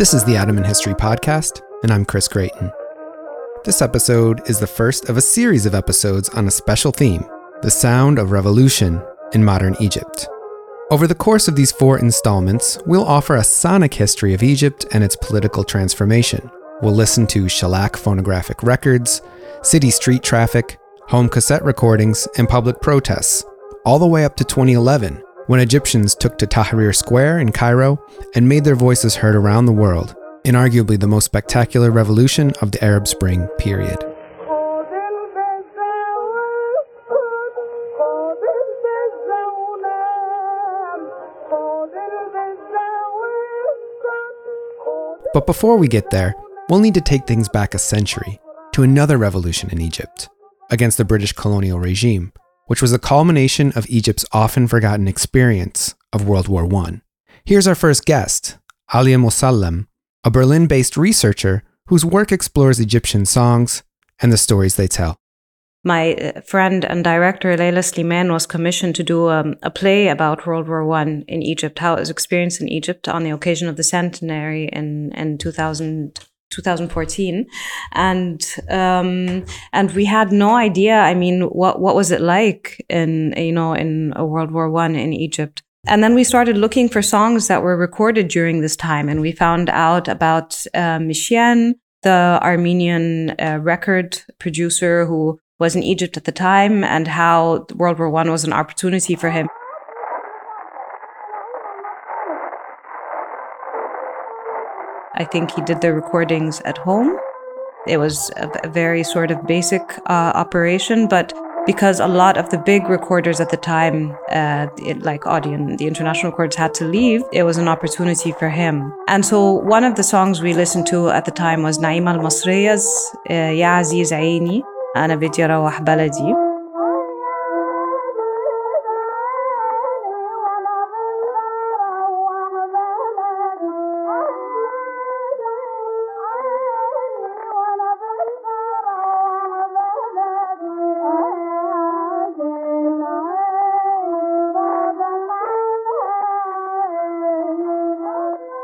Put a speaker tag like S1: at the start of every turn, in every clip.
S1: This is the Ottoman History Podcast, and I'm Chris Gratien. This episode is the first of a series of episodes on a special theme the sound of revolution in modern Egypt. Over the course of these four installments, we'll offer a sonic history of Egypt and its political transformation. We'll listen to shellac phonographic records, city street traffic, home cassette recordings, and public protests, all the way up to 2011, when Egyptians took to Tahrir Square in Cairo and made their voices heard around the world in arguably the most spectacular revolution of the Arab Spring period. But before we get there, we'll need to take things back a century to another revolution in Egypt against the British colonial regime which was the culmination of Egypt's often forgotten experience of World War I. Here's our first guest, Alia Mossallam, a Berlin based researcher whose work explores Egyptian songs and the stories they tell.
S2: My uh, friend and director Laila Soliman was commissioned to do um, a play about World War I in Egypt, how it was experienced in Egypt on the occasion of the centenary in, in 2000, 2014 and um, and we had no idea i mean what what was it like in you know in a world war one in egypt. And then we started looking for songs that were recorded during this time and we found out about uh, Mechian, the armenian uh, record producer who was in egypt at the time and how world war one was an opportunity for him I think he did the recordings at home. It was a very sort of basic uh, operation, but because a lot of the big recorders at the time, uh, it, like Odeon, the international records, had to leave, it was an opportunity for him. And so one of the songs we listened to at the time was Naima al Masriya's uh, Ya Aziz Aini, Ana Bitya Rawah Baladi.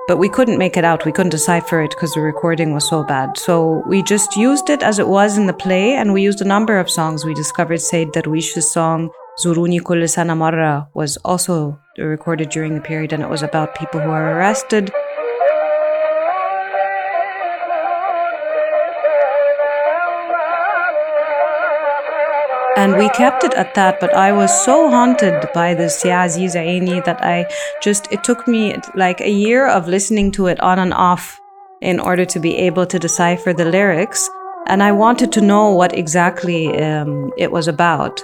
S2: But we couldn't make it out. We couldn't decipher it because the recording was so bad. So we just used it as it was in the play, and we used a number of songs. We discovered Said Darwish's song Zuruni Kull Sana Marra was also recorded during the period, and it was about people who are arrested We kept it at that, but I was so haunted by this Ya Aziz Aini that I just, it took me like a year of listening to it on and off in order to be able to decipher the lyrics. And I wanted to know what exactly um, it was about.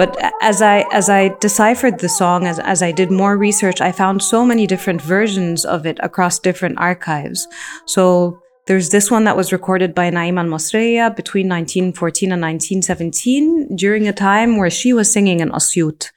S2: But as I as I deciphered the song, as as I did more research, I found so many different versions of it across different archives. So there's this one that was recorded by Naima al-Masriya between 1914 and 1917 during a time where she was singing in Asyut.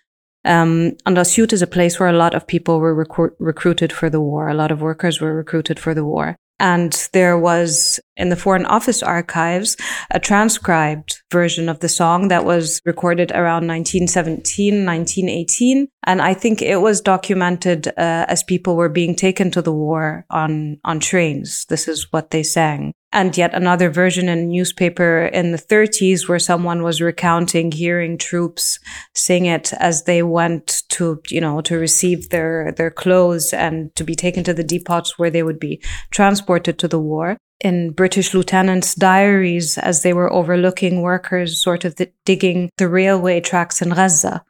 S2: Um, and Asyut is a place where a lot of people were recruited for the war. A lot of workers were recruited for the war. And there was in the Foreign Office archives a transcribed version of the song that was recorded around 1917, 1918. And I think it was documented uh, as people were being taken to the war on, on trains. This is what they sang and yet another version in a newspaper in the 30s where someone was recounting hearing troops sing it as they went to you know to receive their their clothes and to be taken to the depots where they would be transported to the war. In British lieutenants' diaries as they were overlooking workers sort of the, digging the railway tracks in Gaza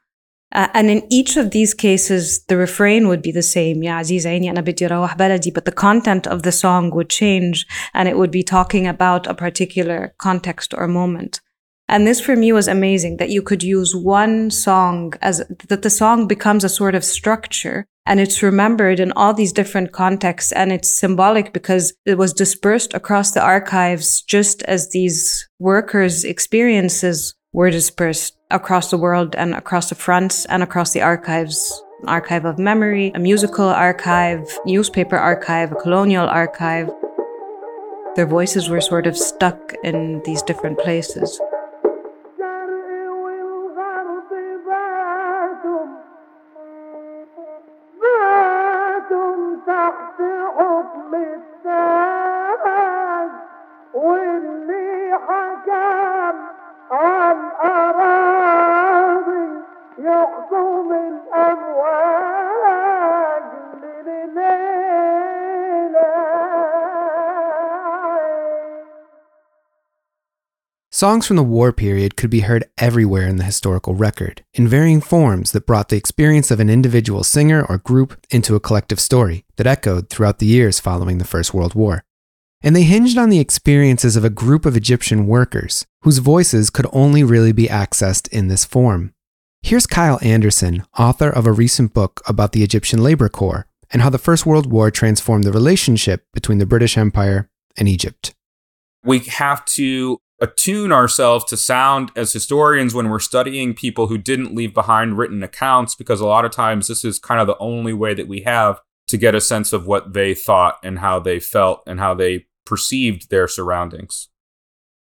S2: uh, and in each of these cases, the refrain would be the same, but the content of the song would change and it would be talking about a particular context or moment. And this for me was amazing that you could use one song as, that the song becomes a sort of structure and it's remembered in all these different contexts and it's symbolic because it was dispersed across the archives just as these workers' experiences were dispersed across the world and across the fronts and across the archives archive of memory, a musical archive, newspaper archive, a colonial archive. Their voices were sort of stuck in these different places.
S1: Songs from the war period could be heard everywhere in the historical record, in varying forms that brought the experience of an individual singer or group into a collective story that echoed throughout the years following the First World War. And they hinged on the experiences of a group of Egyptian workers whose voices could only really be accessed in this form. Here's Kyle Anderson, author of a recent book about the Egyptian Labor Corps and how the First World War transformed the relationship between the British Empire and Egypt.
S3: We have to attune ourselves to sound as historians when we're studying people who didn't leave behind written accounts, because a lot of times this is kind of the only way that we have to get a sense of what they thought and how they felt and how they perceived their surroundings.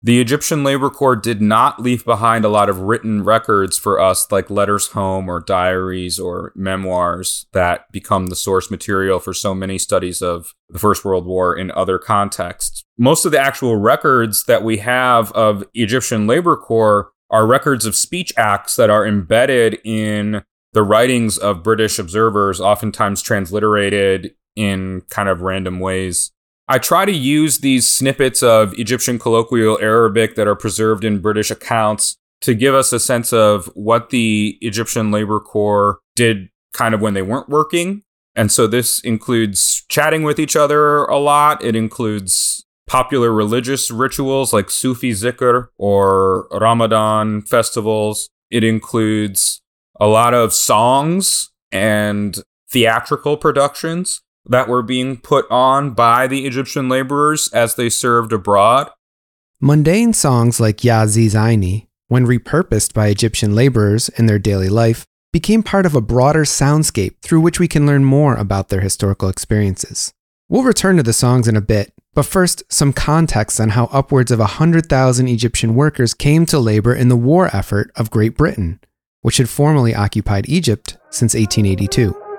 S3: The Egyptian Labor Corps did not leave behind a lot of written records for us, like letters home or diaries or memoirs that become the source material for so many studies of the First World War in other contexts. Most of the actual records that we have of Egyptian Labor Corps are records of speech acts that are embedded in the writings of British observers, oftentimes transliterated in kind of random ways. I try to use these snippets of Egyptian colloquial Arabic that are preserved in British accounts to give us a sense of what the Egyptian Labor Corps did kind of when they weren't working. And so this includes chatting with each other a lot. It includes popular religious rituals like Sufi zikr or Ramadan festivals. It includes a lot of songs and theatrical productions that were being put on by the Egyptian laborers as they served abroad.
S1: Mundane songs like Ya Zizaini, when repurposed by Egyptian laborers in their daily life, became part of a broader soundscape through which we can learn more about their historical experiences. We'll return to the songs in a bit, but first, some context on how upwards of 100,000 Egyptian workers came to labor in the war effort of Great Britain, which had formerly occupied Egypt since 1882.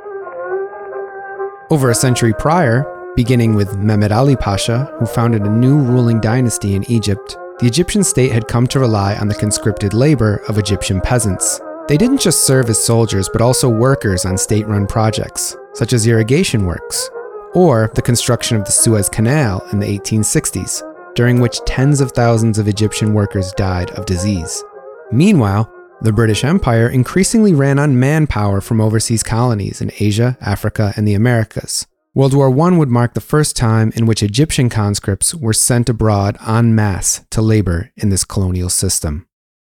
S1: Over a century prior, beginning with Mehmed Ali Pasha, who founded a new ruling dynasty in Egypt, the Egyptian state had come to rely on the conscripted labor of Egyptian peasants. They didn't just serve as soldiers, but also workers on state run projects, such as irrigation works, or the construction of the Suez Canal in the 1860s, during which tens of thousands of Egyptian workers died of disease. Meanwhile, the British Empire increasingly ran on manpower from overseas colonies in Asia, Africa, and the Americas. World War I would mark the first time in which Egyptian conscripts were sent abroad en masse to labor in this colonial system.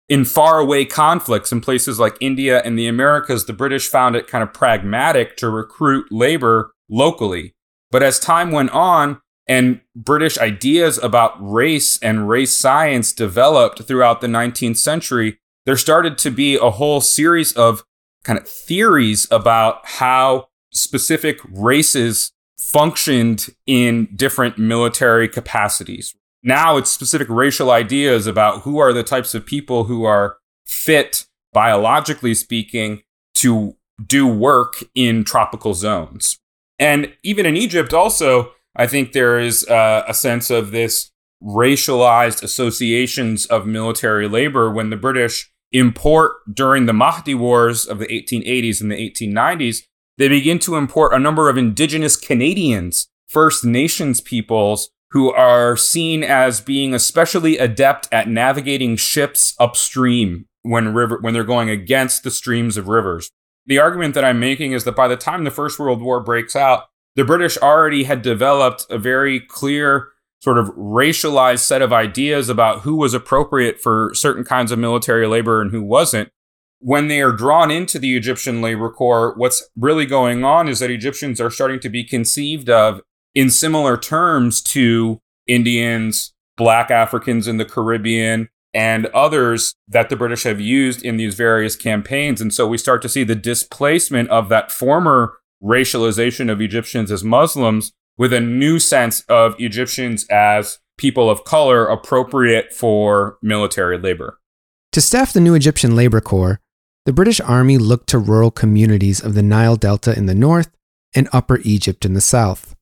S3: In faraway conflicts in places like India and the Americas, the British found it kind of pragmatic to recruit labor locally. But as time went on, and British ideas about race and race science developed throughout the 19th century, there started to be a whole series of kind of theories about how specific races functioned in different military capacities. Now it's specific racial ideas about who are the types of people who are fit, biologically speaking, to do work in tropical zones. And even in Egypt, also, I think there is uh, a sense of this racialized associations of military labor when the British import during the Mahdi Wars of the 1880s and the 1890s, they begin to import a number of indigenous Canadians, First Nations peoples, who are seen as being especially adept at navigating ships upstream when river when they're going against the streams of rivers. The argument that I'm making is that by the time the First World War breaks out, the British already had developed a very clear sort of racialized set of ideas about who was appropriate for certain kinds of military labor and who wasn't. When they are drawn into the Egyptian labor corps, what's really going on is that Egyptians are starting to be conceived of in similar terms to Indians, Black Africans in the Caribbean, and others that the British have used in these various campaigns. And so we start to see the displacement of that former racialization of Egyptians as Muslims with a new sense of Egyptians as people of color appropriate for military labor.
S1: To staff the new Egyptian Labor Corps, the British Army looked to rural communities of the Nile Delta in the north and Upper Egypt in the south.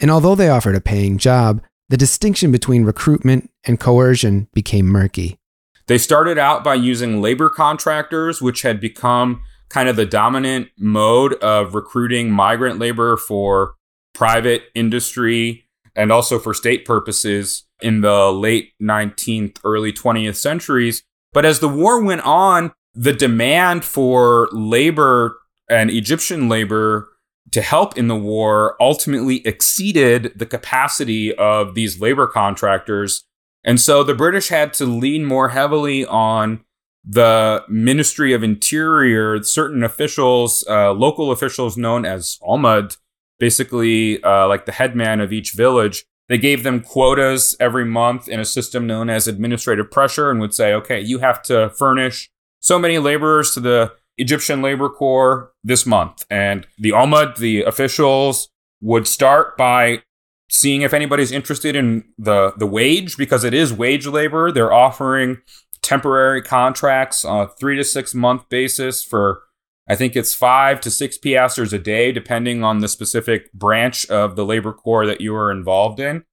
S1: And although they offered a paying job, the distinction between recruitment and coercion became murky.
S3: They started out by using labor contractors, which had become kind of the dominant mode of recruiting migrant labor for private industry and also for state purposes in the late 19th, early 20th centuries. But as the war went on, the demand for labor and Egyptian labor to help in the war ultimately exceeded the capacity of these labor contractors. And so the British had to lean more heavily on the Ministry of Interior, certain officials, uh, local officials known as Almud, basically uh, like the headman of each village. They gave them quotas every month in a system known as administrative pressure and would say, okay, you have to furnish so many laborers to the Egyptian Labor Corps this month. And the Almud, the officials, would start by seeing if anybody's interested in the, the wage because it is wage labor. They're offering temporary contracts on a three to six month basis for I think it's five to six piasters a day, depending on the specific branch of the labor corps that you are involved in.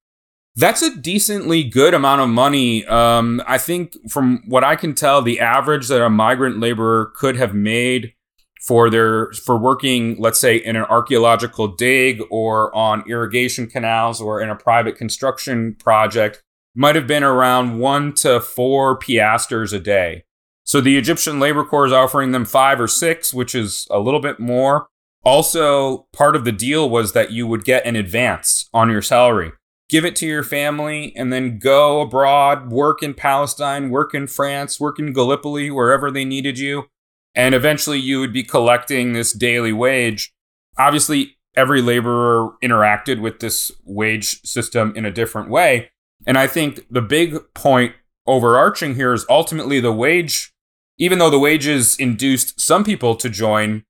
S3: That's a decently good amount of money. Um, I think from what I can tell, the average that a migrant laborer could have made for their for working, let's say, in an archaeological dig or on irrigation canals or in a private construction project might have been around one to four piasters a day. So the Egyptian Labor Corps is offering them five or six, which is a little bit more. Also, part of the deal was that you would get an advance on your salary give it to your family, and then go abroad, work in Palestine, work in France, work in Gallipoli, wherever they needed you. And eventually you would be collecting this daily wage. Obviously, every laborer interacted with this wage system in a different way. And I think the big point overarching here is ultimately the wage, even though the wages induced some people to join,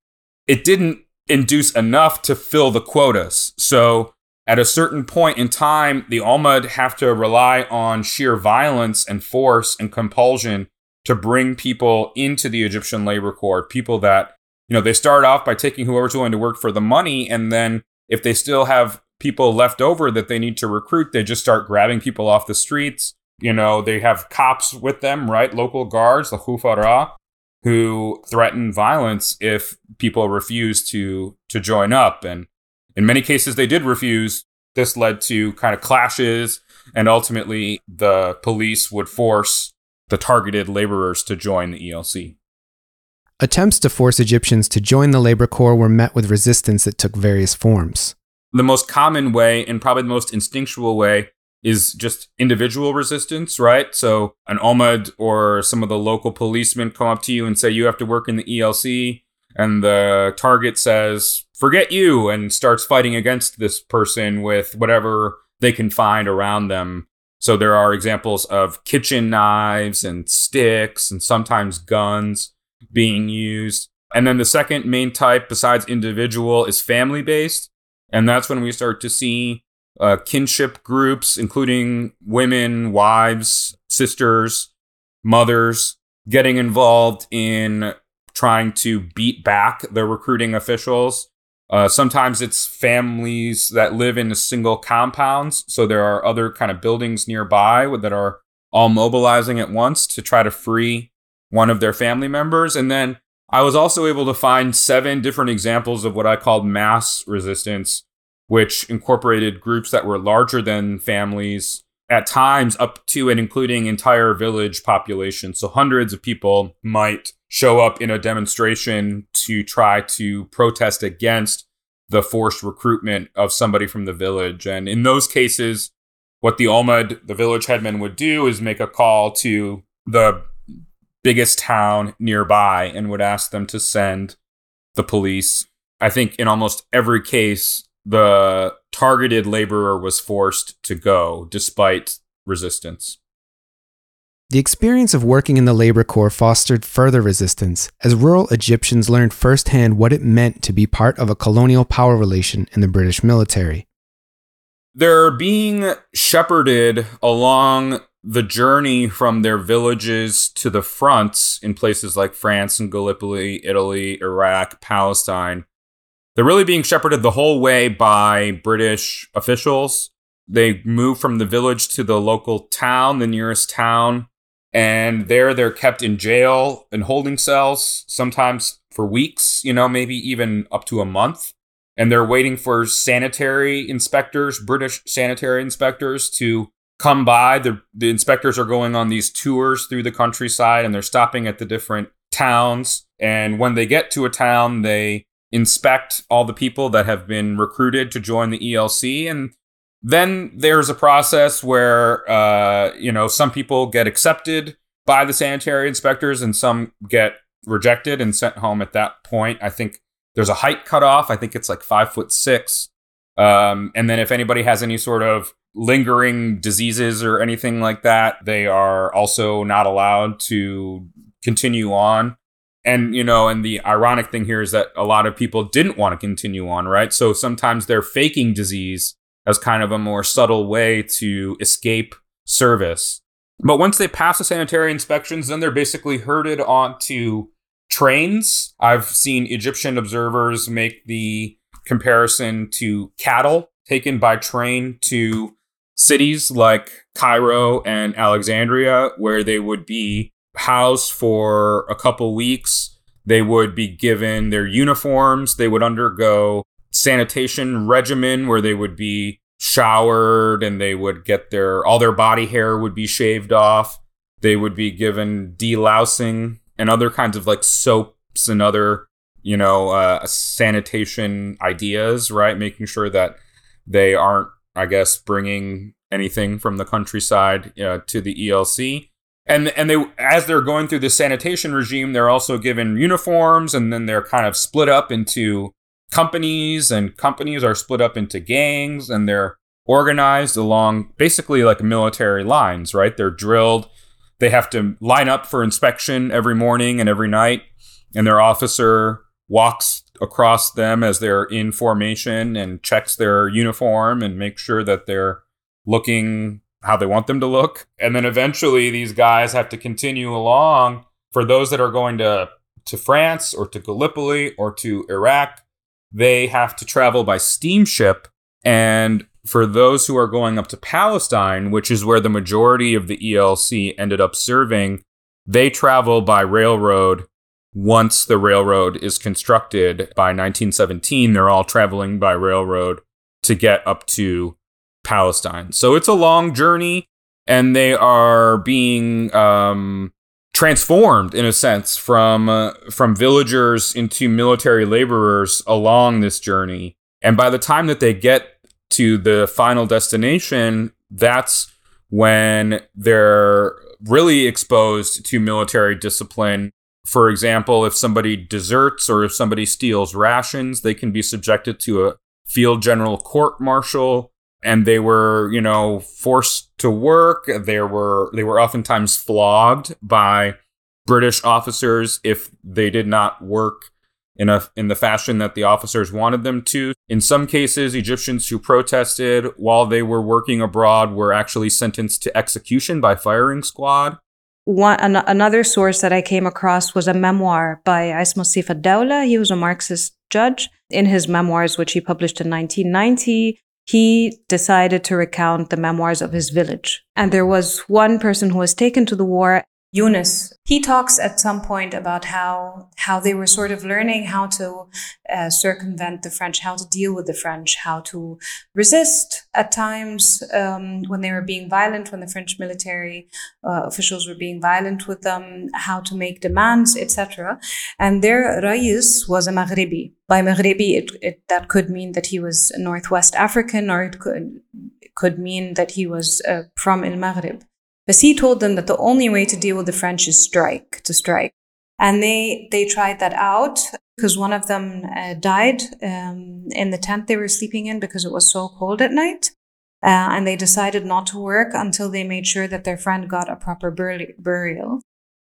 S3: it didn't induce enough to fill the quotas. So at a certain point in time, the Almud have to rely on sheer violence and force and compulsion to bring people into the Egyptian labor corps. People that, you know, they start off by taking whoever's willing to work for the money. And then if they still have people left over that they need to recruit, they just start grabbing people off the streets. You know, they have cops with them, right? Local guards, the Khufara, who threaten violence if people refuse to to join up. And in many cases, they did refuse. This led to kind of clashes, and ultimately, the police would force the targeted laborers to join the ELC.
S1: Attempts to force Egyptians to join the labor corps were met with resistance that took various forms.
S3: The most common way, and probably the most instinctual way, is just individual resistance, right? So an Almud or some of the local policemen come up to you and say, you have to work in the ELC. And the target says, forget you and starts fighting against this person with whatever they can find around them. So there are examples of kitchen knives and sticks and sometimes guns being used. And then the second main type, besides individual, is family based. And that's when we start to see uh, kinship groups, including women, wives, sisters, mothers, getting involved in trying to beat back the recruiting officials uh, sometimes it's families that live in single compounds. So there are other kind of buildings nearby that are all mobilizing at once to try to free one of their family members. And then I was also able to find seven different examples of what I called mass resistance, which incorporated groups that were larger than families, at times up to and including entire village populations. So hundreds of people might show up in a demonstration to try to protest against the forced recruitment of somebody from the village. And in those cases, what the Almud, the village headman, would do is make a call to the biggest town nearby and would ask them to send the police. I think in almost every case, the targeted laborer was forced to go despite resistance.
S1: The experience of working in the labor corps fostered further resistance as rural Egyptians learned firsthand what it meant to be part of a colonial power relation in the British military.
S3: They're being shepherded along the journey from their villages to the fronts in places like France and Gallipoli, Italy, Iraq, Palestine. They're really being shepherded the whole way by British officials. They move from the village to the local town, the nearest town and there they're kept in jail and holding cells sometimes for weeks you know maybe even up to a month. And they're waiting for sanitary inspectors british sanitary inspectors to come by. The, the inspectors are going on these tours through the countryside and they're stopping at the different towns. And when they get to a town they inspect all the people that have been recruited to join the elc and then there's a process where, uh, you know, some people get accepted by the sanitary inspectors and some get rejected and sent home at that point. I think there's a height cutoff. I think it's like five foot six. Um, and then if anybody has any sort of lingering diseases or anything like that, they are also not allowed to continue on. And, you know, and the ironic thing here is that a lot of people didn't want to continue on, right? So sometimes they're faking disease as kind of a more subtle way to escape service. But once they pass the sanitary inspections, then they're basically herded onto trains. I've seen Egyptian observers make the comparison to cattle taken by train to cities like Cairo and Alexandria, where they would be housed for a couple weeks. They would be given their uniforms. They would undergo sanitation regimen where they would be showered and they would get their all their body hair would be shaved off. They would be given delousing and other kinds of like soaps and other you know uh, sanitation ideas, right? Making sure that they aren't, I guess, bringing anything from the countryside uh, to the ELC. And and they as they're going through the sanitation regime, they're also given uniforms, and then they're kind of split up into companies and companies are split up into gangs and they're organized along basically like military lines, right? They're drilled. They have to line up for inspection every morning and every night, and their officer walks across them as they're in formation and checks their uniform and makes sure that they're looking how they want them to look. And then eventually these guys have to continue along for those that are going to to France or to Gallipoli or to Iraq they have to travel by steamship. And for those who are going up to Palestine, which is where the majority of the ELC ended up serving, they travel by railroad once the railroad is constructed by 1917. They're all traveling by railroad to get up to Palestine. So it's a long journey, and they are being um, transformed in a sense from uh, from villagers into military laborers along this journey and by the time that they get to the final destination that's when they're really exposed to military discipline for example if somebody deserts or if somebody steals rations they can be subjected to a field general court martial and they were you know forced to work they were they were oftentimes flogged by british officers if they did not work in a in the fashion that the officers wanted them to in some cases egyptians who protested while they were working abroad were actually sentenced to execution by firing squad
S2: one, an, another source that I came across was a memoir by Ismail ad-Dawla. He was a Marxist judge. In his memoirs, which he published in 1990, he decided to recount the memoirs of his village. And there was one person who was taken to the war Yunus. He talks at some point about how how they were sort of learning how to uh, circumvent the French, how to deal with the French, how to resist at times um, when they were being violent, when the French military uh, officials were being violent with them, how to make demands, etc. And their Rais was a Maghribi. By Maghribi, it, it, that could mean that he was Northwest African, or it could it could mean that he was uh, from El Maghrib. He told them that the only way to deal with the French is strike, to strike. And they, they tried that out because one of them uh, died um, in the tent they were sleeping in because it was so cold at night. Uh, and they decided not to work until they made sure that their friend got a proper bur- burial.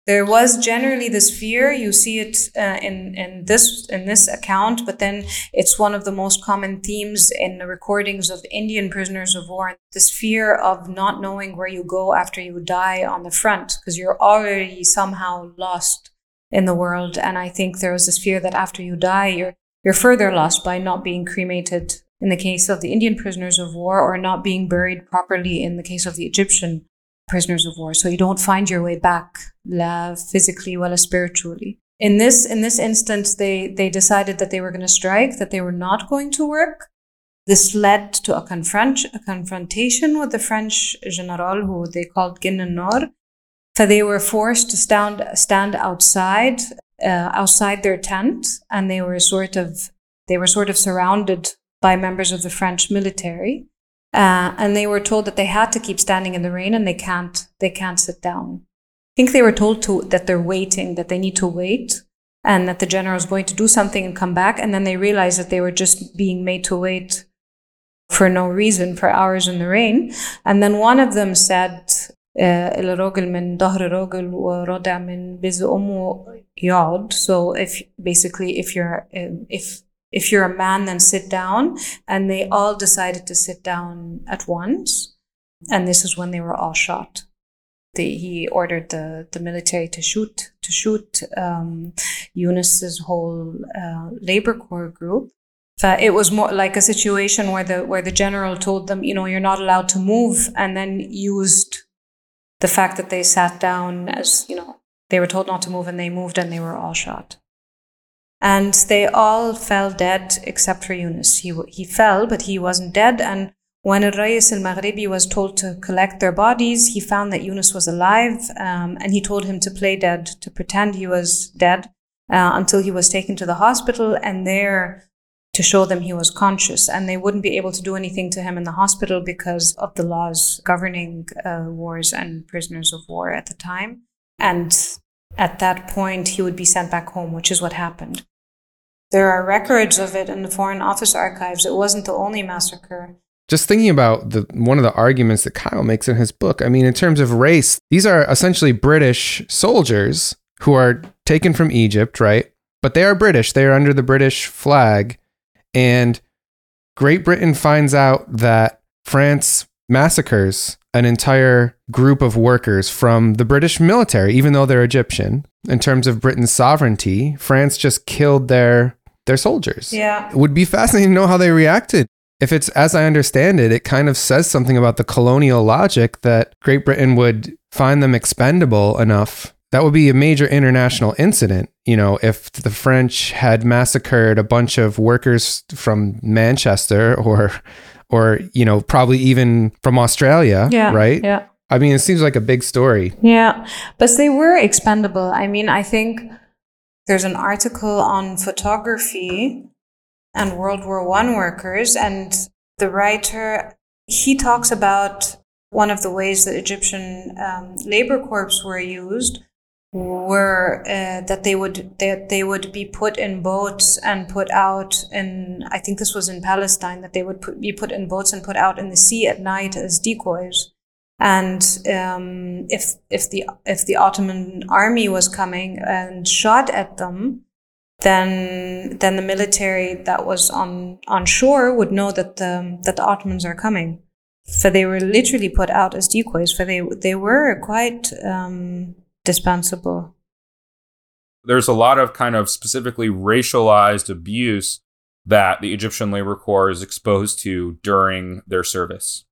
S2: There was generally this fear. You see it uh, in in this in this account, but then it's one of the most common themes in the recordings of Indian prisoners of war. This fear of not knowing where you go after you die on the front, because you're already somehow lost in the world. And I think there was this fear that after you die, you're you're further lost by not being cremated in the case of the Indian prisoners of war, or not being buried properly in the case of the Egyptian prisoners of war. So you don't find your way back, la physically, well, as spiritually. In this, in this instance, they, they decided that they were going to strike, that they were not going to work. This led to a, confront, a confrontation with the French general, who they called Ginn Nor. So they were forced to stand, stand outside, uh, outside their tent, and they were sort of, they were sort of surrounded by members of the French military. Uh, and they were told that they had to keep standing in the rain and they can't they can't sit down. I think they were told to that they're waiting, that they need to wait, and that the general is going to do something and come back. And then they realized that they were just being made to wait for no reason for hours in the rain. And then one of them said, الرجل من ظهر رجل ورضع من بز أمه يقعد. So if basically if you're if if you're a man, then sit down. And they all decided to sit down at once. And this is when they were all shot. The, he ordered the, the military to shoot to shoot um, Yunus's whole uh, labor corps group. But it was more like a situation where the where the general told them, you know, you're not allowed to move, and then used the fact that they sat down as you know they were told not to move, and they moved, and they were all shot and they all fell dead except for Yunus. He, he fell, but he wasn't dead. And when Al-Rais al-Maghribi was told to collect their bodies, he found that Yunus was alive, um, and he told him to play dead, to pretend he was dead, uh, until he was taken to the hospital, and there to show them he was conscious. And they wouldn't be able to do anything to him in the hospital because of the laws governing uh, wars and prisoners of war at the time. And at that point, he would be sent back home, which is what happened. There are records of it in the Foreign Office archives. It wasn't the only massacre.
S1: Just thinking about the one of the arguments that Kyle makes in his book. I mean, in terms of race, these are essentially British soldiers who are taken from Egypt, right? But they are British. They are under the British flag. And Great Britain finds out that France massacres an entire group of workers from the British military, even though they're Egyptian. In terms of Britain's sovereignty, France just killed their their soldiers.
S2: Yeah.
S1: It would be fascinating to know how they reacted. If it's as I understand it, it kind of says something about the colonial logic that Great Britain would find them expendable enough. That would be a major international incident, you know, if the French had massacred a bunch of workers from Manchester or or, you know, probably even from Australia,
S2: yeah,
S1: right?
S2: Yeah.
S1: I mean, it seems like a big story.
S2: Yeah. But they were expendable. I mean, I think there's an article on photography and World War One workers, and the writer he talks about one of the ways that Egyptian um, labor corps were used were uh, that they would that they would be put in boats and put out in I think this was in Palestine that they would put, be put in boats and put out in the sea at night as decoys and um, if if the if the Ottoman army was coming and shot at them, then then the military that was on on shore would know that the that the Ottomans are coming. So they were literally put out as decoys. For they they were quite um, dispensable.
S3: There's a lot of kind of specifically racialized abuse that the Egyptian labor corps is exposed to during their service.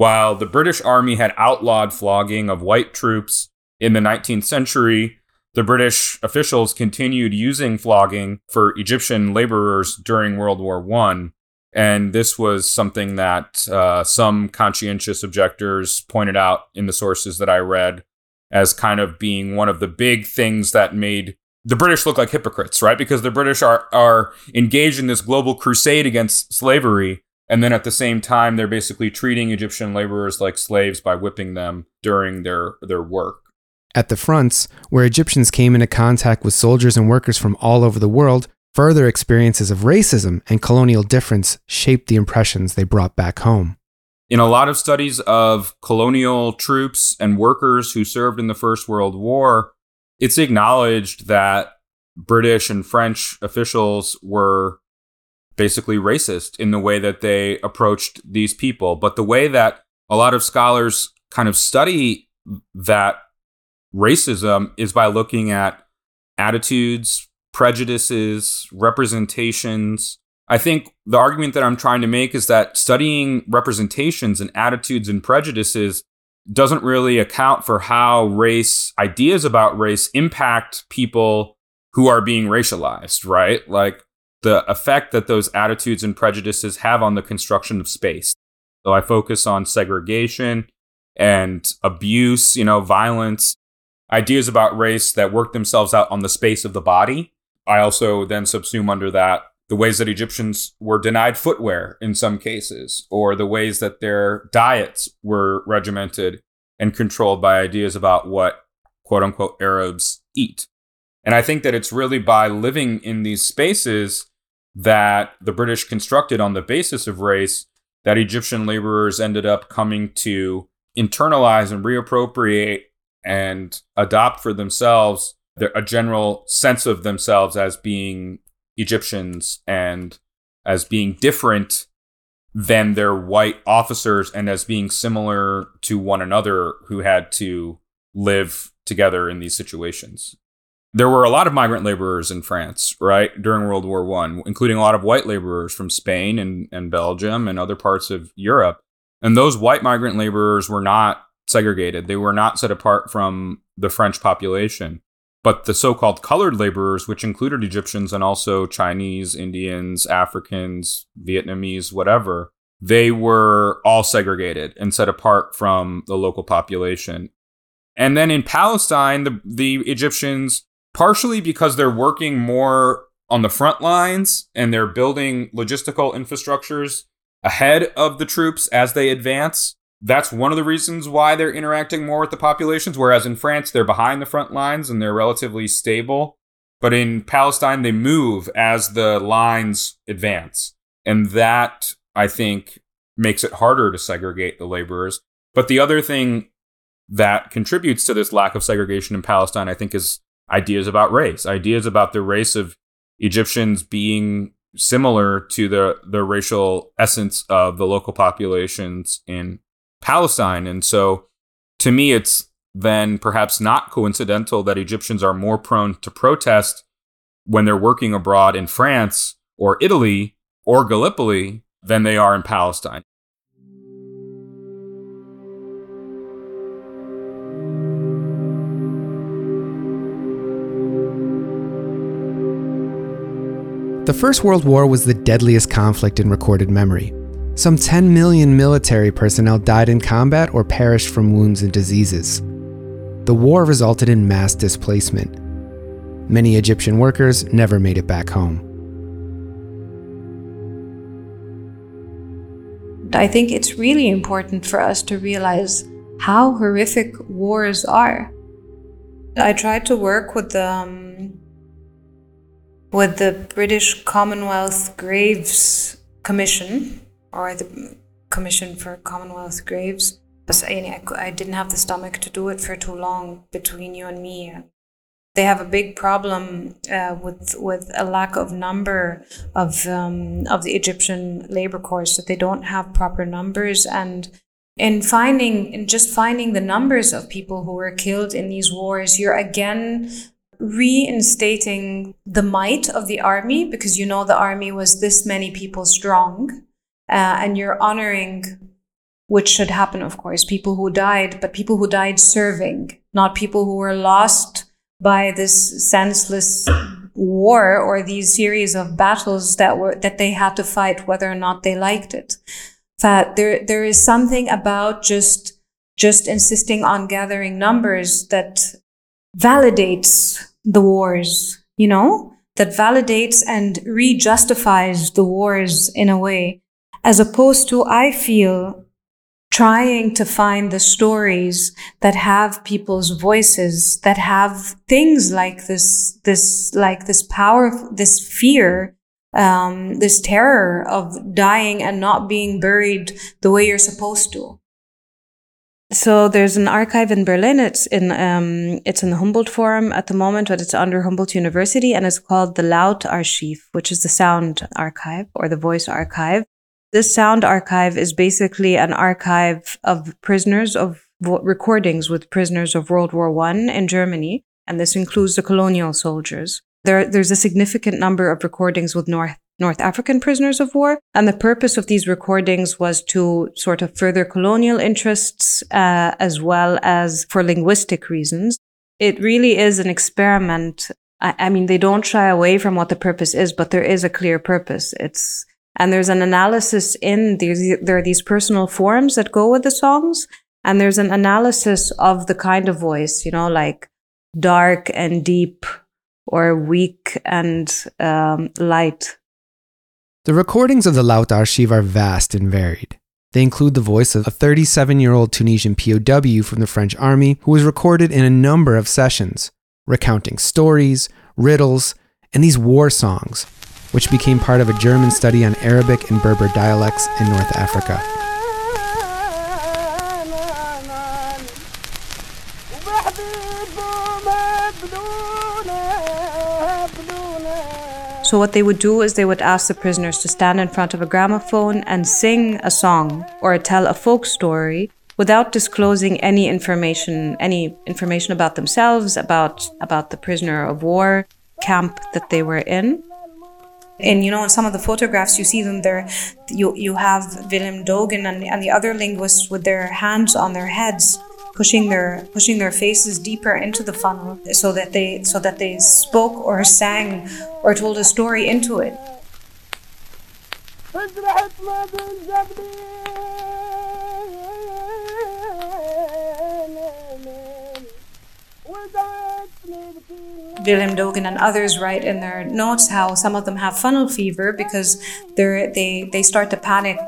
S3: While the British Army had outlawed flogging of white troops in the 19th century, the British officials continued using flogging for Egyptian laborers during World War I. And this was something that uh, some conscientious objectors pointed out in the sources that I read as kind of being one of the big things that made the British look like hypocrites, right? Because the British are, are engaged in this global crusade against slavery, and then at the same time, they're basically treating Egyptian laborers like slaves by whipping them during their, their work.
S1: At the fronts, where Egyptians came into contact with soldiers and workers from all over the world, further experiences of racism and colonial difference shaped the impressions they brought back home.
S3: in a lot of studies of colonial troops and workers who served in the First World War, it's acknowledged that British and French officials were basically racist in the way that they approached these people. But the way that a lot of scholars kind of study that racism is by looking at attitudes, prejudices, representations. I think the argument that I'm trying to make is that studying representations and attitudes and prejudices doesn't really account for how race, ideas about race impact people who are being racialized, right? Like the effect that those attitudes and prejudices have on the construction of space. So I focus on segregation and abuse, you know, violence, ideas about race that work themselves out on the space of the body. I also then subsume under that the ways that Egyptians were denied footwear in some cases, or the ways that their diets were regimented and controlled by ideas about what quote unquote Arabs eat. And I think that it's really by living in these spaces that the British constructed on the basis of race that Egyptian laborers ended up coming to internalize and reappropriate and adopt for themselves a general sense of themselves as being Egyptians and as being different than their white officers and as being similar to one another who had to live together in these situations. There were a lot of migrant laborers in France, right, during World War One, including a lot of white laborers from Spain and, and Belgium and other parts of Europe. And those white migrant laborers were not segregated. They were not set apart from the French population. But the so called colored laborers, which included Egyptians and also Chinese, Indians, Africans, Vietnamese, whatever, they were all segregated and set apart from the local population. And then in Palestine, the, the Egyptians, partially because they're working more on the front lines and they're building logistical infrastructures ahead of the troops as they advance, that's one of the reasons why they're interacting more with the populations. Whereas in France, they're behind the front lines and they're relatively stable. But in Palestine, they move as the lines advance. And that, I think, makes it harder to segregate the laborers. But the other thing that contributes to this lack of segregation in Palestine, I think, is ideas about race, ideas about the race of Egyptians being similar to the, the racial essence of the local populations in Palestine. And so to me, it's then perhaps not coincidental that Egyptians are more prone to protest when they're working abroad in France or Italy or Gallipoli than they are in Palestine.
S1: The First World War was the deadliest conflict in recorded memory. Some 10 million military personnel died in combat or perished from wounds and diseases. The war resulted in mass displacement. Many Egyptian workers never made it back home.
S2: I think it's really important for us to realize how horrific wars are. I tried to work with um, with the British Commonwealth Graves Commission or the Commission for Commonwealth Graves. I didn't have the stomach to do it for too long between you and me. They have a big problem uh, with with a lack of number of um, of the Egyptian labor corps that they don't have proper numbers and in finding in just finding the numbers of people who were killed in these wars you're again reinstating the might of the army because you know the army was this many people strong uh, and you're honoring which should happen of course people who died but people who died serving not people who were lost by this senseless war or these series of battles that were that they had to fight whether or not they liked it. That there there is something about just just insisting on gathering numbers that validates the wars you know that validates and re-justifies the wars in a way as opposed to, I feel, trying to find the stories that have people's voices, that have things like this, this, like this power, this fear um, this terror of dying and not being buried the way you're supposed to. So there's an archive in Berlin. It's in um, it's in the Humboldt Forum at the moment, but it's under Humboldt University, and it's called the Laut Archive, which is the sound archive or the voice archive. This sound archive is basically an archive of prisoners of recordings with prisoners of World War One in Germany, and this includes the colonial soldiers. There, there's a significant number of recordings with North North African prisoners of war. And the purpose of these recordings was to sort of further colonial interests uh, as well as for linguistic reasons. It really is an experiment. I, I mean, they don't shy away from what the purpose is, but there is a clear purpose. It's and there's an analysis in these. There are these personal forms that go with the songs, and there's an analysis of the kind of voice, you know, like dark and deep or weak and um, light.
S1: The recordings of the Laut Archive are vast and varied. They include the voice of a 37 year old Tunisian POW from the French army who was recorded in a number of sessions, recounting stories, riddles, and these war songs, which became part of a German study on Arabic and Berber dialects in North Africa.
S2: So, what they would do is they would ask the prisoners to stand in front of a gramophone and sing a song or tell a folk story without disclosing any information, any information about themselves, about, about the prisoner of war camp that they were in. And you know, in some of the photographs, you see them there. You you have Wilhelm Doegen and, and the other linguists with their hands on their heads, pushing their pushing their faces deeper into the funnel so that they so that they spoke or sang or told a story into it. Wilhelm Doegen and others write in their notes how some of them have funnel fever because they they start to panic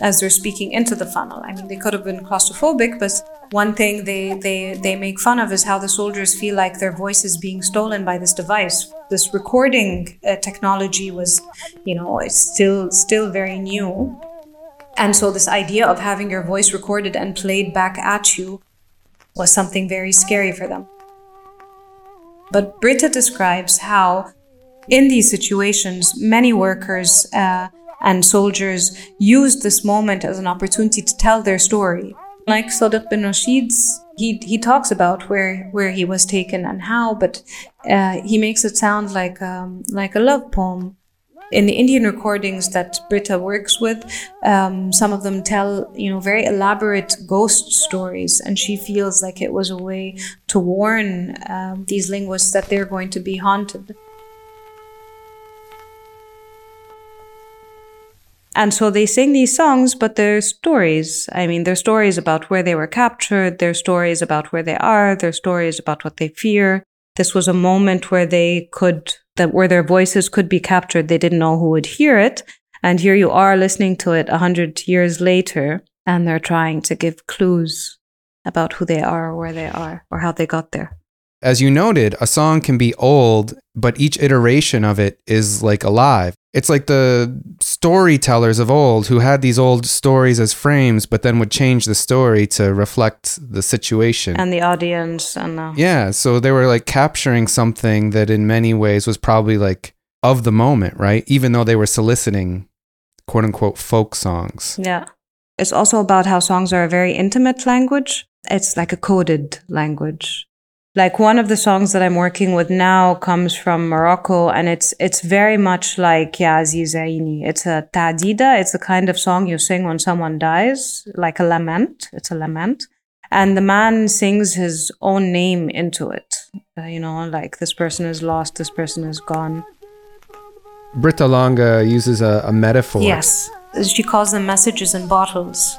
S2: as they're speaking into the funnel. I mean, they could have been claustrophobic, but one thing they, they, they make fun of is how the soldiers feel like their voice is being stolen by this device. This recording uh, technology was, you know, it's still still very new. And so this idea of having your voice recorded and played back at you was something very scary for them. But Britta describes how in these situations, many workers uh, and soldiers used this moment as an opportunity to tell their story. Like Sadiq bin Rashid's, he, he talks about where, where he was taken and how, but uh, he makes it sound like, um, like a love poem. In the Indian recordings that Britta works with, um, some of them tell, you know, very elaborate ghost stories, and she feels like it was a way to warn um, these linguists that they're going to be haunted. And so they sing these songs, but they're stories. I mean, they're stories about where they were captured, they're stories about where they are, they're stories about what they fear. This was a moment where they could, that where their voices could be captured. They didn't know who would hear it. And here you are listening to it a hundred years later, and they're trying to give clues about who they are or where they are or how they got there.
S1: As you noted, a song can be old, but each iteration of it is like alive. It's like the storytellers of old who had these old stories as frames, but then would change the story to reflect the situation
S2: and the audience. And
S1: uh... yeah, so they were like capturing something that in many ways was probably like of the moment, right? Even though they were soliciting quote unquote folk songs.
S2: Yeah. It's also about how songs are a very intimate language. It's like a coded language like one of the songs that I'm working with now comes from Morocco and it's it's very much like Ya Aziz Aini. It's a ta'dida, it's the kind of song you sing when someone dies, like a lament. It's a lament. And the man sings his own name into it. Uh, you know, like this person is lost, this person is gone.
S1: Britta Lange uses a, a metaphor.
S2: Yes. She calls them messages in bottles.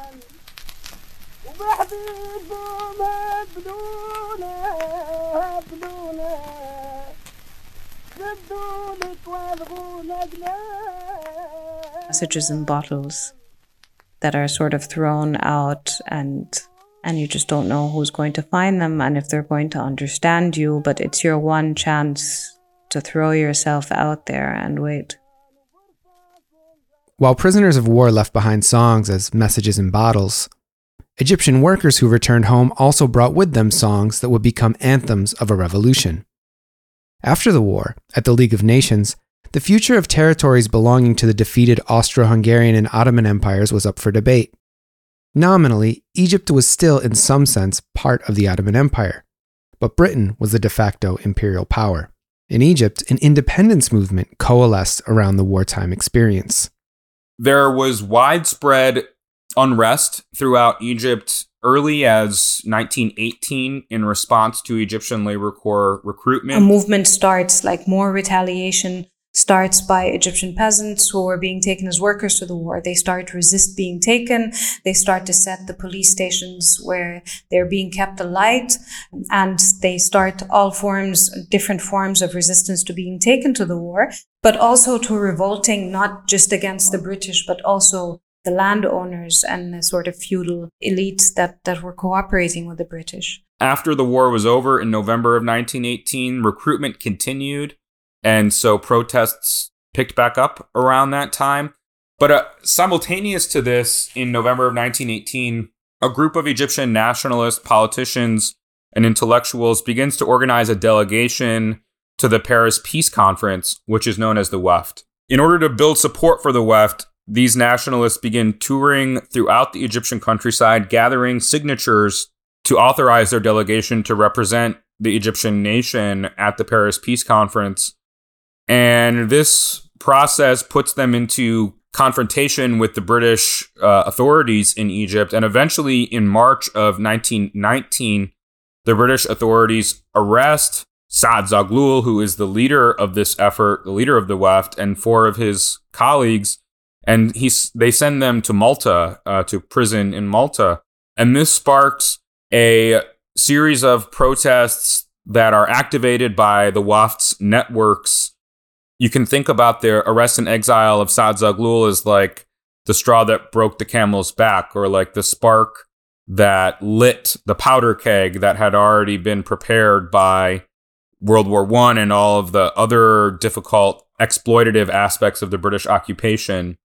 S2: Messages in bottles that are sort of thrown out and and you just don't know who's going to find them and if they're going to understand you, but it's your one chance to throw yourself out there and wait.
S1: While prisoners of war left behind songs as messages in bottles, Egyptian workers who returned home also brought with them songs that would become anthems of a revolution. After the war, at the League of Nations, the future of territories belonging to the defeated Austro Hungarian and Ottoman empires was up for debate. Nominally, Egypt was still, in some sense, part of the Ottoman Empire, but Britain was the de facto imperial power. In Egypt, an independence movement coalesced around the wartime experience.
S3: There was widespread unrest throughout Egypt early as 1918 in response to Egyptian Labor Corps recruitment.
S2: A movement starts like more retaliation starts by Egyptian peasants who were being taken as workers to the war. They start to resist being taken. They start to set the police stations where they're being kept alight. And they start all forms, different forms of resistance to being taken to the war, but also to revolting not just against the British, but also the landowners and the sort of feudal elites that, that were cooperating with the British.
S3: After the war was over in November of 1918, recruitment continued. And so protests picked back up around that time. But uh, simultaneous to this, in November of 1918, a group of Egyptian nationalist politicians and intellectuals begins to organize a delegation to the Paris Peace Conference, which is known as the Wafd. In order to build support for the Wafd, these nationalists begin touring throughout the Egyptian countryside, gathering signatures to authorize their delegation to represent the Egyptian nation at the Paris Peace Conference. And this process puts them into confrontation with the British uh, authorities in Egypt. And eventually, in March of 1919, the British authorities arrest Saad Zaghloul, who is the leader of this effort, the leader of the Wafd, and four of his colleagues and he's they send them to Malta uh, to prison in Malta, and this sparks a series of protests that are activated by the Wafd's networks. You can think about their arrest and exile of Saad Zaghloul as like the straw that broke the camel's back, or like the spark that lit the powder keg that had already been prepared by World War One and all of the other difficult exploitative aspects of the British occupation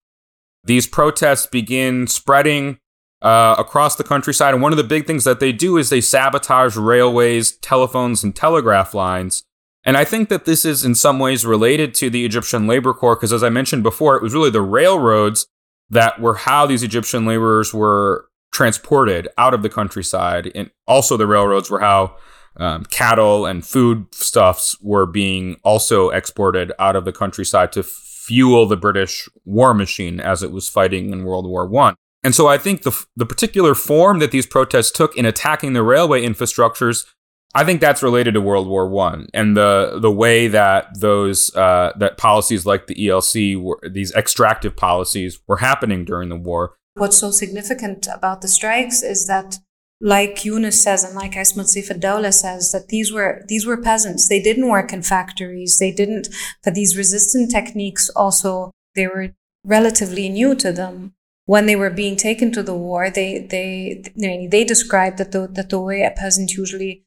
S3: these protests begin spreading uh, across the countryside. And one of the big things that they do is they sabotage railways, telephones, and telegraph lines. And I think that this is in some ways related to the Egyptian Labor Corps, because as I mentioned before, it was really the railroads that were how these Egyptian laborers were transported out of the countryside. And also, the railroads were how um, cattle and food stuffs were being also exported out of the countryside to fuel the British war machine as it was fighting in World War One. And so I think the the particular form that these protests took in attacking the railway infrastructures, I think that's related to World War One and the the way that those uh, that policies like the ELC were these extractive policies were happening during the war.
S2: What's so significant about the strikes is that like Yunus says and like Ismet Saif says that these were these were peasants. They didn't work in factories. They didn't that these resistant techniques also they were relatively new to them. When they were being taken to the war, they they they, they described that the that the way a peasant usually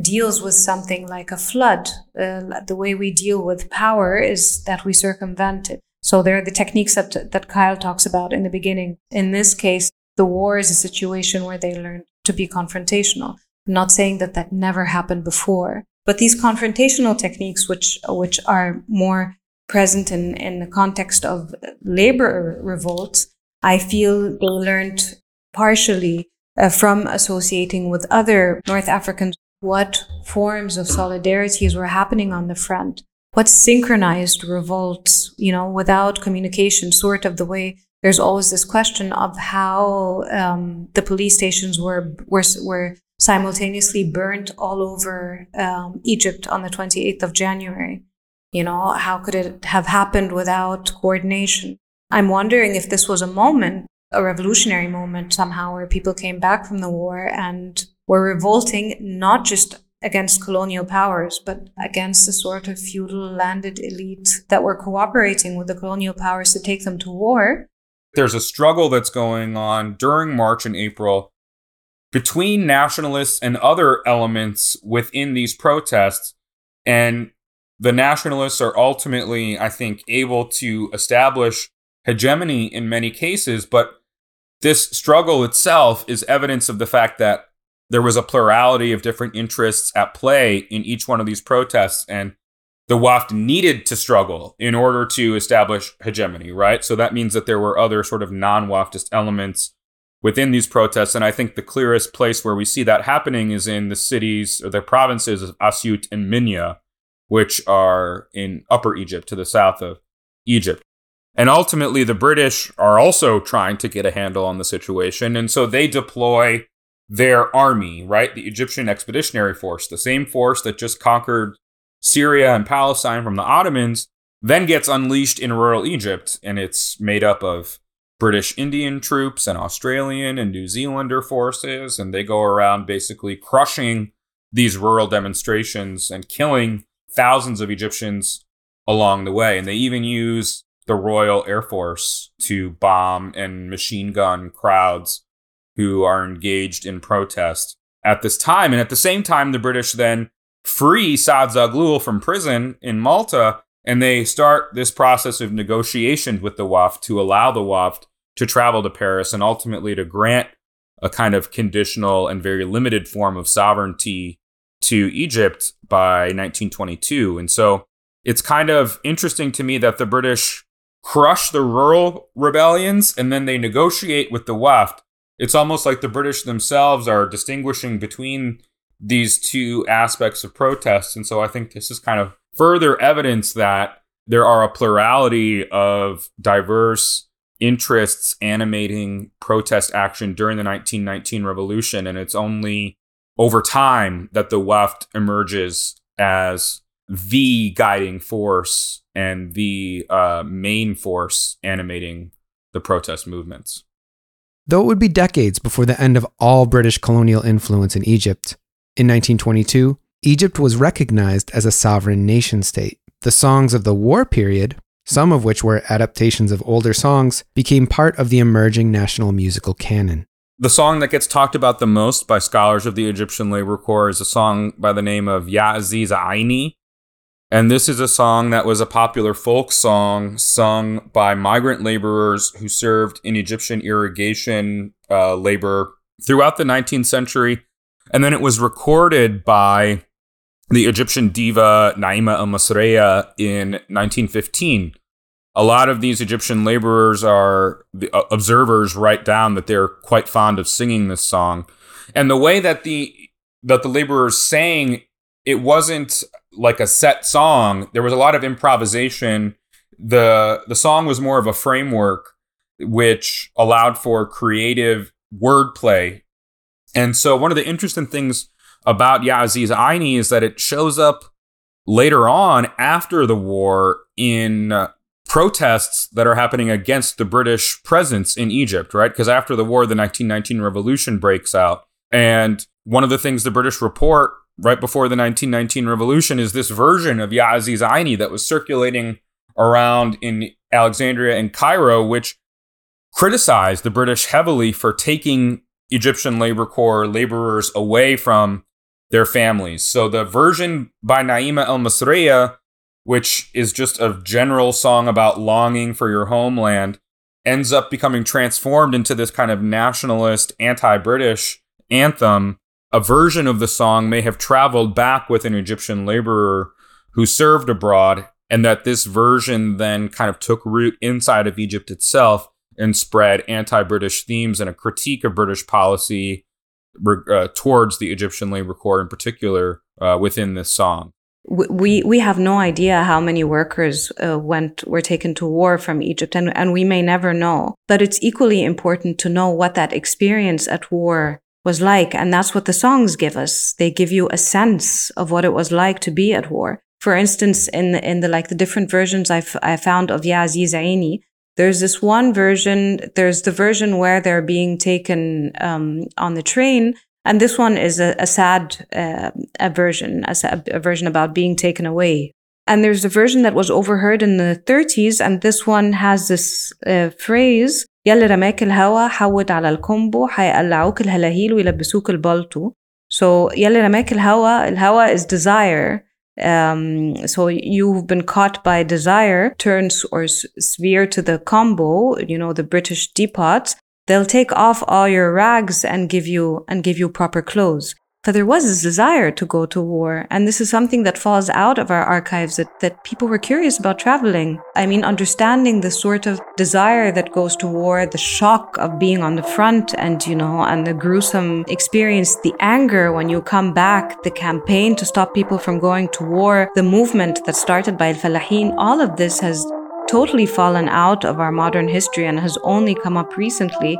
S2: deals with something like a flood, uh, the way we deal with power is that we circumvent it. So there are the techniques that that Kyle talks about in the beginning. In this case, the war is a situation where they learned to be confrontational. I'm not saying that that never happened before, but these confrontational techniques, which which are more present in, in the context of labor revolts, I feel they learned partially uh, from associating with other North Africans what forms of solidarities were happening on the front, what synchronized revolts, you know, without communication, sort of the way there's always this question of how um, the police stations were were were simultaneously burnt all over um, Egypt on the 28th of January. You know, how could it have happened without coordination? I'm wondering if this was a moment, a revolutionary moment somehow, where people came back from the war and were revolting not just against colonial powers, but against the sort of feudal landed elite that were cooperating with the colonial powers to take them to war
S3: there's a struggle that's going on during March and April between nationalists and other elements within these protests. And the nationalists are ultimately, I think, able to establish hegemony in many cases, but this struggle itself is evidence of the fact that there was a plurality of different interests at play in each one of these protests. And the Wafd needed to struggle in order to establish hegemony, right? So that means that there were other sort of non Wafdist elements within these protests. And I think the clearest place where we see that happening is in the cities or the provinces of Asyut and Minya, which are in Upper Egypt to the south of Egypt. And ultimately, the British are also trying to get a handle on the situation. And so they deploy their army, right? The Egyptian Expeditionary Force, the same force that just conquered Syria and Palestine from the Ottomans, then gets unleashed in rural Egypt. And it's made up of British Indian troops and Australian and New Zealander forces. And they go around basically crushing these rural demonstrations and killing thousands of Egyptians along the way. And they even use the Royal Air Force to bomb and machine gun crowds who are engaged in protest at this time. And at the same time, the British then free Saad Zaghloul from prison in Malta, and they start this process of negotiations with the Wafd to allow the Wafd to travel to Paris and ultimately to grant a kind of conditional and very limited form of sovereignty to Egypt by 1922. And so it's kind of interesting to me that the British crush the rural rebellions and then they negotiate with the Wafd. It's almost like the British themselves are distinguishing between these two aspects of protest. And so I think this is kind of further evidence that there are a plurality of diverse interests animating protest action during the 1919 revolution. And it's only over time that the Wafd emerges as the guiding force and the uh, main force animating the protest movements.
S1: Though it would be decades before the end of all British colonial influence in Egypt, in 1922, Egypt was recognized as a sovereign nation state. The songs of the war period, some of which were adaptations of older songs, became part of the emerging national musical canon.
S3: The song that gets talked about the most by scholars of the Egyptian Labor Corps is a song by the name of Ya Aziz Aini. And this is a song that was a popular folk song sung by migrant laborers who served in Egyptian irrigation uh, labor throughout the 19th century. And then it was recorded by the Egyptian diva Naima El Masriya in 1915 a lot of these Egyptian laborers are the uh, observers write down that they're quite fond of singing this song, and the way that the that the laborers sang, it wasn't like a set song. There was a lot of improvisation. the The song was more of a framework, which allowed for creative wordplay. And so, one of the interesting things about Ya Aziz Aini is that it shows up later on after the war in uh, protests that are happening against the British presence in Egypt, right? Because after the war, the 1919 revolution breaks out. And one of the things the British report right before the 1919 revolution is this version of Ya Aziz Aini that was circulating around in Alexandria and Cairo, which criticized the British heavily for taking Egyptian labor corps laborers away from their families. So the version by Naima El Masriya which is just a general song about longing for your homeland, ends up becoming transformed into this kind of nationalist, anti British anthem. A version of the song may have traveled back with an Egyptian laborer who served abroad, and that this version then kind of took root inside of Egypt itself and spread anti British themes and a critique of British policy uh, towards the Egyptian Labor Corps in particular uh, within this song.
S2: We we have no idea how many workers uh, went were taken to war from Egypt and and we may never know but it's equally important to know what that experience at war was like and that's what the songs give us. They give you a sense of what it was like to be at war. For instance in the, in the like the different versions I've I found of Ya Aziz Aini there's this one version there's the version where they're being taken um, on the train and this one is a, a sad uh, a version, a, a version about being taken away. And there's a version that was overheard in the 30s, and this one has this uh, phrase يلي رماك الهوا حود على الكومبو حيقلعوك الهلاهيل ويلبسوك البلطو. So يلي رماك الهوا, الهوا is desire. Um, so you've been caught by desire, turns or sphere to the combo, you know, the British depots. They'll take off all your rags and give you and give you proper clothes. But there was this desire to go to war. And this is something that falls out of our archives that, that people were curious about traveling. I mean, understanding the sort of desire that goes to war, the shock of being on the front and, you know, and the gruesome experience, the anger when you come back, the campaign to stop people from going to war, the movement that started by Al Falahin, all of this has totally fallen out of our modern history and has only come up recently.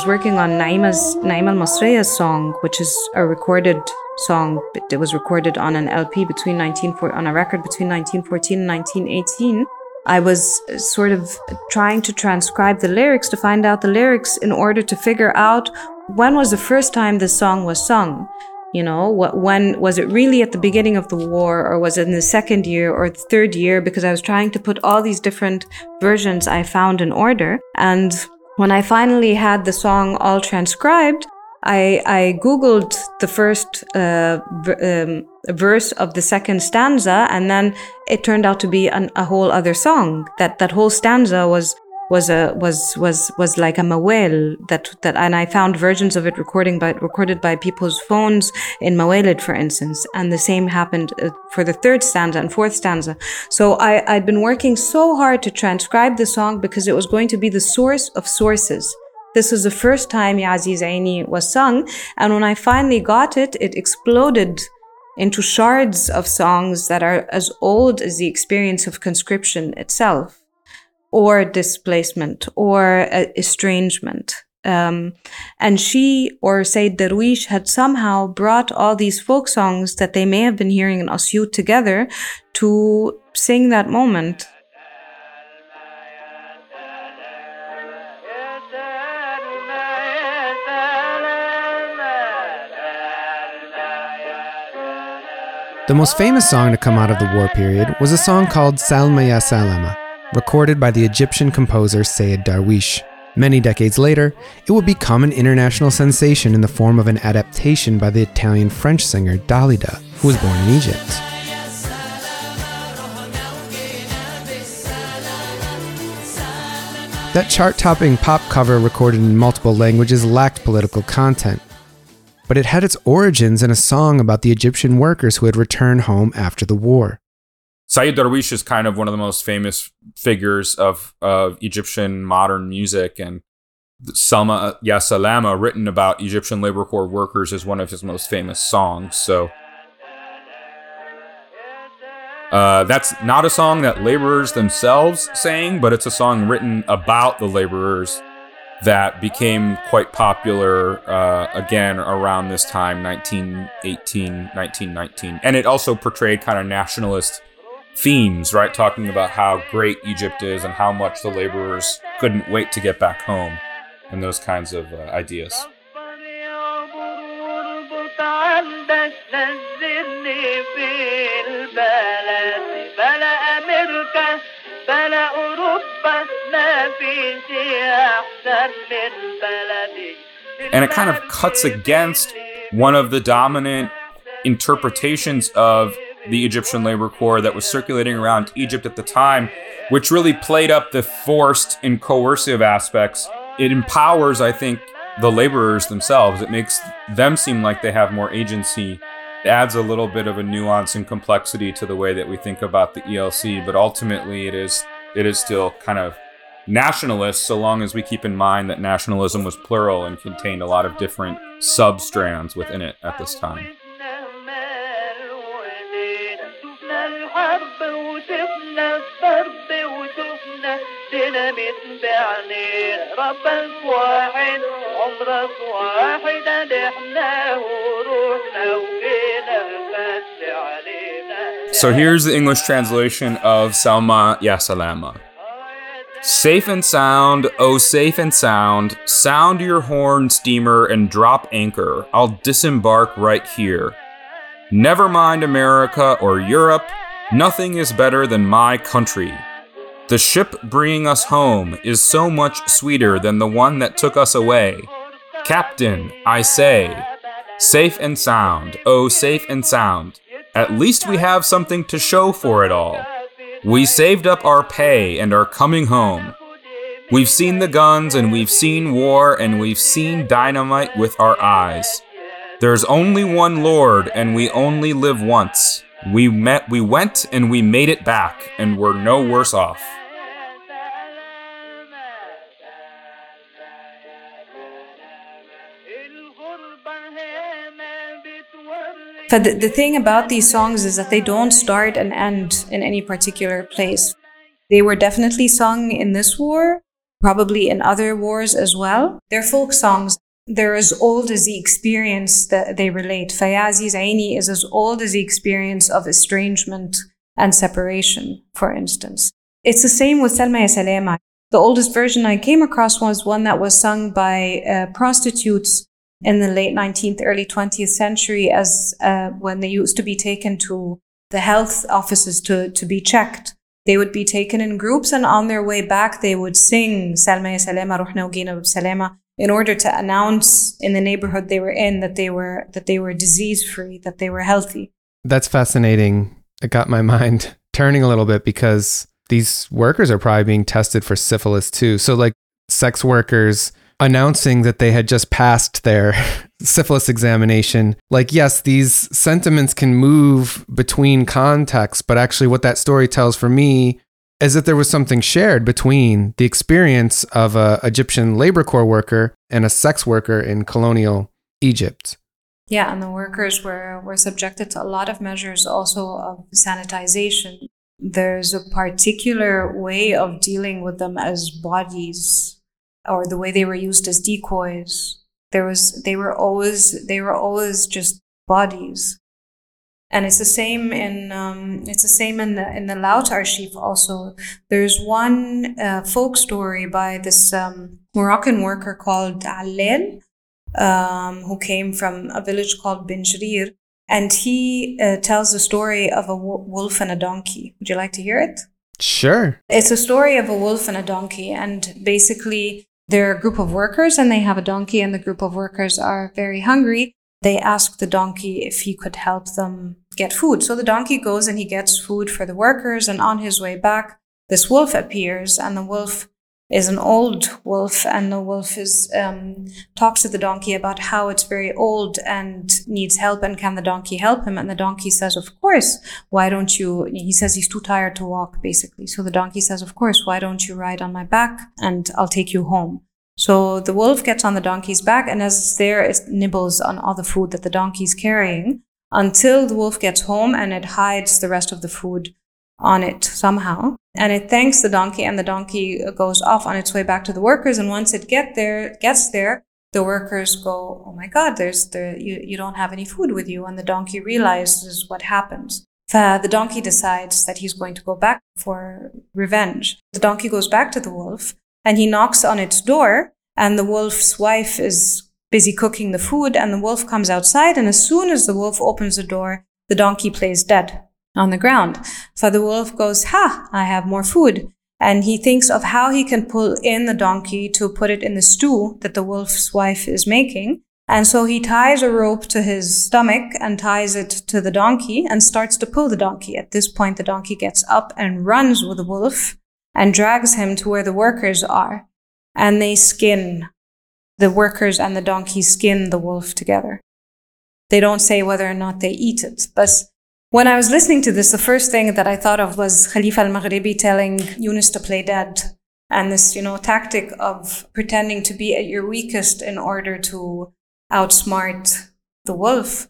S2: Was working on Naima's Naima al song, which is a recorded song, it was recorded on an LP between 19 on a record between 1914 and 1918. I was uh, sort of trying to transcribe the lyrics to find out the lyrics in order to figure out when was the first time this song was sung. You know, what, when was it really at the beginning of the war or was it in the second year or third year? Because I was trying to put all these different versions I found in order. And when I finally had the song all transcribed, I, I Googled the first uh, um, verse of the second stanza, and then it turned out to be an, a whole other song. That, that whole stanza was was a was was was like a mawel that that and I found versions of it recording by recorded by people's phones in Mawalid, for instance, and the same happened uh, for the third stanza and fourth stanza. So I I'd been working so hard to transcribe the song because it was going to be the source of sources. This was the first time Ya Aini was sung, and when I finally got it, it exploded into shards of songs that are as old as the experience of conscription itself or displacement or uh, estrangement. Um, and she or Sayyid Darwish had somehow brought all these folk songs that they may have been hearing in Asyut together to sing that moment.
S1: The most famous song to come out of the war period was a song called Salma Ya Salama, recorded by the Egyptian composer Sayyid Darwish. Many decades later, it would become an international sensation in the form of an adaptation by the Italian French singer Dalida, who was born in Egypt. That chart topping pop cover recorded in multiple languages lacked political content, but it had its origins in a song about the Egyptian workers who had returned home after the war.
S3: Sayyid Darwish is kind of one of the most famous figures of, of Egyptian modern music, and Salma Ya Salama, written about Egyptian labor corps workers, is one of his most famous songs. So uh, that's not a song that laborers themselves sang, but it's a song written about the laborers that became quite popular uh, again around this time, 1918, 1919. And it also portrayed kind of nationalist themes, right? Talking about how great Egypt is and how much the laborers couldn't wait to get back home and those kinds of uh, ideas. And it kind of cuts against one of the dominant interpretations of the Egyptian labor corps that was circulating around Egypt at the time, which really played up the forced and coercive aspects. It empowers, I think, the laborers themselves. It makes them seem like they have more agency. It adds a little bit of a nuance and complexity to the way that we think about the ELC, but ultimately it is it is still kind of nationalist so long as we keep in mind that nationalism was plural and contained a lot of different substrands within it at this time. ربك واحد عمرك واحد وروحنا وجينا علينا So here's the English translation of Salma Ya Salama. Safe and sound, oh, safe and sound, sound your horn, steamer, and drop anchor. I'll disembark right here. Never mind America or Europe, nothing is better than my country. The ship bringing us home is so much sweeter than the one that took us away. Captain, I say, safe and sound, oh, safe and sound. At least we have something to show for it all. We saved up our pay and are coming home. We've seen the guns and we've seen war and we've seen dynamite with our eyes. There's only one Lord and we only live once. We met we went and we made it back and we're no worse off.
S2: But the, the thing about these songs is that they don't start and end in any particular place. They were definitely sung in this war, probably in other wars as well. They're folk songs. They're as old as the experience that they relate. Ya Aziz Aini is as old as the experience of estrangement and separation, for instance. It's the same with Salma ya Salama. The oldest version I came across was one that was sung by uh, prostitutes in the late 19th, early 20th century as uh, when they used to be taken to the health offices to, to be checked. They would be taken in groups and on their way back, they would sing Salma Salama, Ruhna Ugina Salama in order to announce in the neighborhood they were in that they were, that they were disease free, that they were healthy.
S1: That's fascinating. It got my mind turning a little bit because these workers are probably being tested for syphilis too. So, like, sex workers announcing that they had just passed their syphilis examination. Like, yes, these sentiments can move between contexts, but actually, what that story tells for me is that there was something shared between the experience of a Egyptian labor corps worker and a sex worker in colonial Egypt.
S2: Yeah, and the workers were, were subjected to a lot of measures also of sanitization. There's a particular way of dealing with them as bodies or the way they were used as decoys. There was they were always they were always just bodies, and it's the same in um, it's the same in the in the Laut archive also. There's one uh, folk story by this um, Moroccan worker called Allel, um, who came from a village called Bin Jrir, and he uh, tells the story of a wolf and a donkey. Would you like to hear it?
S1: Sure.
S2: It's a story of a wolf and a donkey, and basically they're a group of workers and they have a donkey, and the group of workers are very hungry. They ask the donkey if he could help them get food. So the donkey goes and he gets food for the workers. And on his way back, this wolf appears, and the wolf is an old wolf, and the wolf is um, talks to the donkey about how it's very old and needs help, and can the donkey help him? And the donkey says, "Of course. Why don't you?" He says he's too tired to walk, basically. So the donkey says, "Of course. Why don't you ride on my back, and I'll take you home." So the wolf gets on the donkey's back, and as it's there, it nibbles on all the food that the donkey's carrying until the wolf gets home, and it hides the rest of the food on it somehow. And it thanks the donkey and the donkey goes off on its way back to the workers. And once it get there, gets there, the workers go, Oh my God, there's the, you, you don't have any food with you. And the donkey realizes what happens. The donkey decides that he's going to go back for revenge. The donkey goes back to the wolf and he knocks on its door and the wolf's wife is busy cooking the food and the wolf comes outside. And as soon as the wolf opens the door, the donkey plays dead on the ground. So the wolf goes, Ha, I have more food. And he thinks of how he can pull in the donkey to put it in the stew that the wolf's wife is making. And so he ties a rope to his stomach and ties it to the donkey and starts to pull the donkey. At this point, the donkey gets up and runs with the wolf and drags him to where the workers are. And they skin the workers and the donkey skin the wolf together. They don't say whether or not they eat it, but when I was listening to this, the first thing that I thought of was Khalifa al-Maghribi telling Yunus to play dead. And this, you know, tactic of pretending to be at your weakest in order to outsmart the wolf.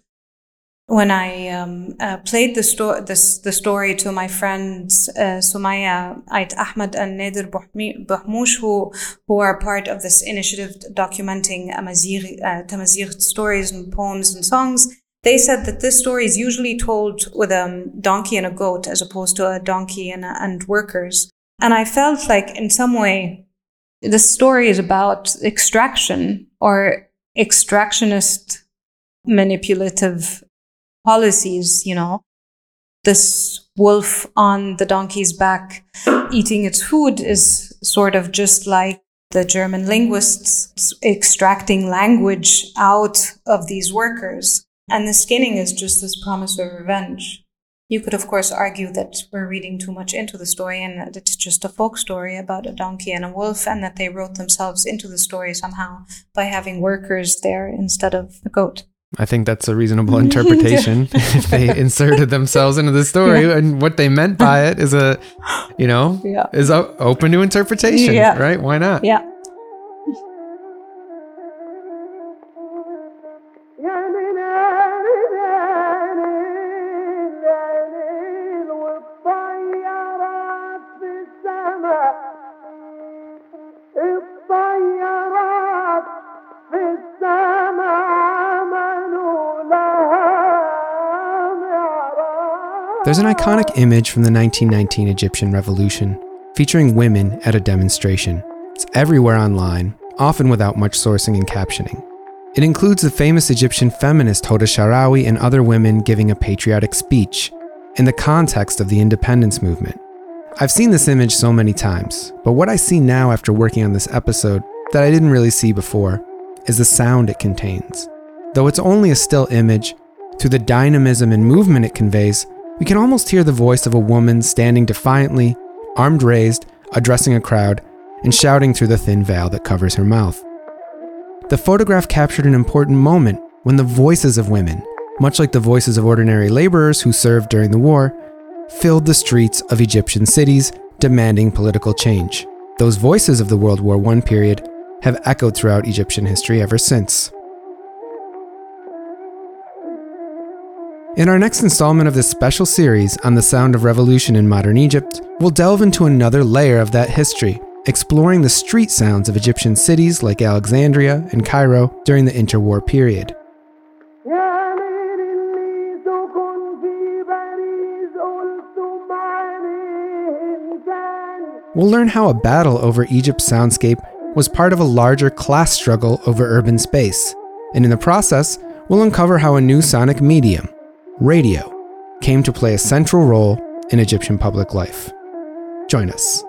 S2: When I um, uh, played the, sto- this, the story to my friends, uh, Sumaya Ait Ahmed and Nader Bahmoush, who, who are part of this initiative documenting Amazigh, uh, stories and poems and songs, they said that this story is usually told with a donkey and a goat as opposed to a donkey and, and workers. And I felt like, in some way, the story is about extraction or extractionist manipulative policies, you know. This wolf on the donkey's back eating its food is sort of just like the German linguists extracting language out of these workers. And the skinning is just this promise of revenge. You could, of course, argue that we're reading too much into the story and that it's just a folk story about a donkey and a wolf, and that they wrote themselves into the story somehow by having workers there instead of a goat.
S1: I think that's a reasonable interpretation. if they inserted themselves into the story yeah. and what they meant by it is a, you know, yeah. is open to interpretation, yeah. right? Why not?
S2: Yeah.
S1: There's an iconic image from the 1919 Egyptian Revolution featuring women at a demonstration. It's everywhere online, often without much sourcing and captioning. It includes the famous Egyptian feminist Hoda Sharawi and other women giving a patriotic speech in the context of the independence movement. I've seen this image so many times, but what I see now after working on this episode that I didn't really see before is the sound it contains. Though it's only a still image, through the dynamism and movement it conveys, we can almost hear the voice of a woman standing defiantly, armed raised, addressing a crowd, and shouting through the thin veil that covers her mouth. The photograph captured an important moment when the voices of women, much like the voices of ordinary laborers who served during the war, filled the streets of Egyptian cities demanding political change. Those voices of the World War I period have echoed throughout Egyptian history ever since. In our next installment of this special series on the sound of revolution in modern Egypt, we'll delve into another layer of that history, exploring the street sounds of Egyptian cities like Alexandria and Cairo during the interwar period. We'll learn how a battle over Egypt's soundscape was part of a larger class struggle over urban space, and in the process, we'll uncover how a new sonic medium, radio came to play a central role in Egyptian public life. Join us.